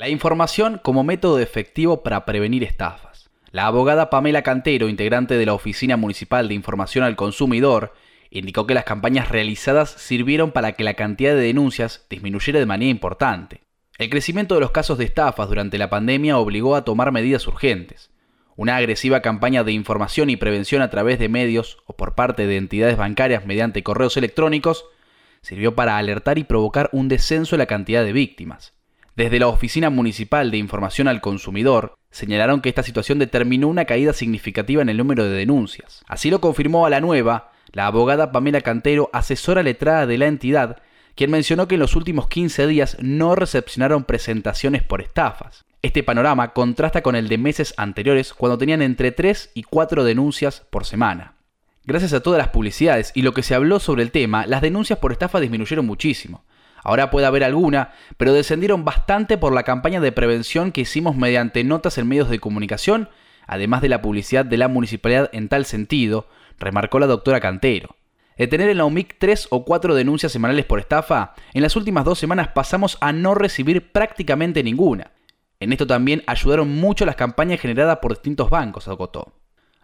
La información como método efectivo para prevenir estafas. La abogada Pamela Cantero, integrante de la Oficina Municipal de Información al Consumidor, indicó que las campañas realizadas sirvieron para que la cantidad de denuncias disminuyera de manera importante. El crecimiento de los casos de estafas durante la pandemia obligó a tomar medidas urgentes. Una agresiva campaña de información y prevención a través de medios o por parte de entidades bancarias mediante correos electrónicos sirvió para alertar y provocar un descenso en la cantidad de víctimas. Desde la Oficina Municipal de Información al Consumidor, señalaron que esta situación determinó una caída significativa en el número de denuncias. Así lo confirmó a la nueva la abogada Pamela Cantero, asesora letrada de la entidad, quien mencionó que en los últimos 15 días no recepcionaron presentaciones por estafas. Este panorama contrasta con el de meses anteriores, cuando tenían entre 3 y 4 denuncias por semana. Gracias a todas las publicidades y lo que se habló sobre el tema, las denuncias por estafa disminuyeron muchísimo. Ahora puede haber alguna, pero descendieron bastante por la campaña de prevención que hicimos mediante notas en medios de comunicación, además de la publicidad de la municipalidad en tal sentido, remarcó la doctora Cantero. De tener en la UMIC tres o cuatro denuncias semanales por estafa, en las últimas dos semanas pasamos a no recibir prácticamente ninguna. En esto también ayudaron mucho las campañas generadas por distintos bancos, acotó.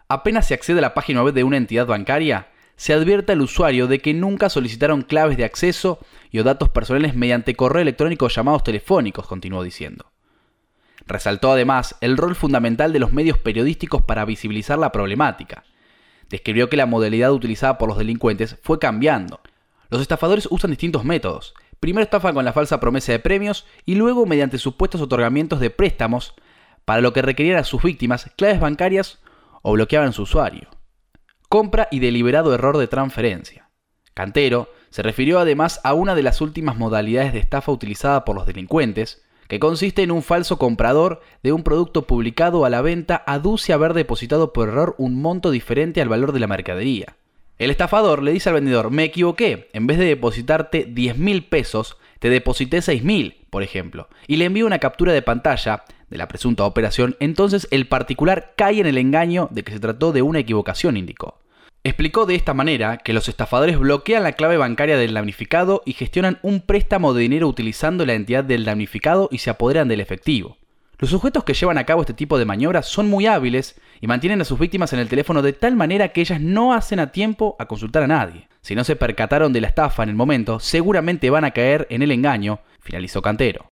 Apenas se accede a la página web de una entidad bancaria, se advierte al usuario de que nunca solicitaron claves de acceso y o datos personales mediante correo electrónico o llamados telefónicos, continuó diciendo. Resaltó además el rol fundamental de los medios periodísticos para visibilizar la problemática. Describió que la modalidad utilizada por los delincuentes fue cambiando. Los estafadores usan distintos métodos. Primero estafan con la falsa promesa de premios y luego mediante supuestos otorgamientos de préstamos, para lo que requerían a sus víctimas claves bancarias o bloqueaban su usuario compra y deliberado error de transferencia. Cantero se refirió además a una de las últimas modalidades de estafa utilizada por los delincuentes, que consiste en un falso comprador de un producto publicado a la venta aduce haber depositado por error un monto diferente al valor de la mercadería. El estafador le dice al vendedor, me equivoqué, en vez de depositarte 10 mil pesos, te deposité 6 mil, por ejemplo, y le envío una captura de pantalla de la presunta operación, entonces el particular cae en el engaño de que se trató de una equivocación, indicó. Explicó de esta manera que los estafadores bloquean la clave bancaria del damnificado y gestionan un préstamo de dinero utilizando la entidad del damnificado y se apoderan del efectivo. Los sujetos que llevan a cabo este tipo de maniobras son muy hábiles y mantienen a sus víctimas en el teléfono de tal manera que ellas no hacen a tiempo a consultar a nadie. Si no se percataron de la estafa en el momento, seguramente van a caer en el engaño, finalizó Cantero.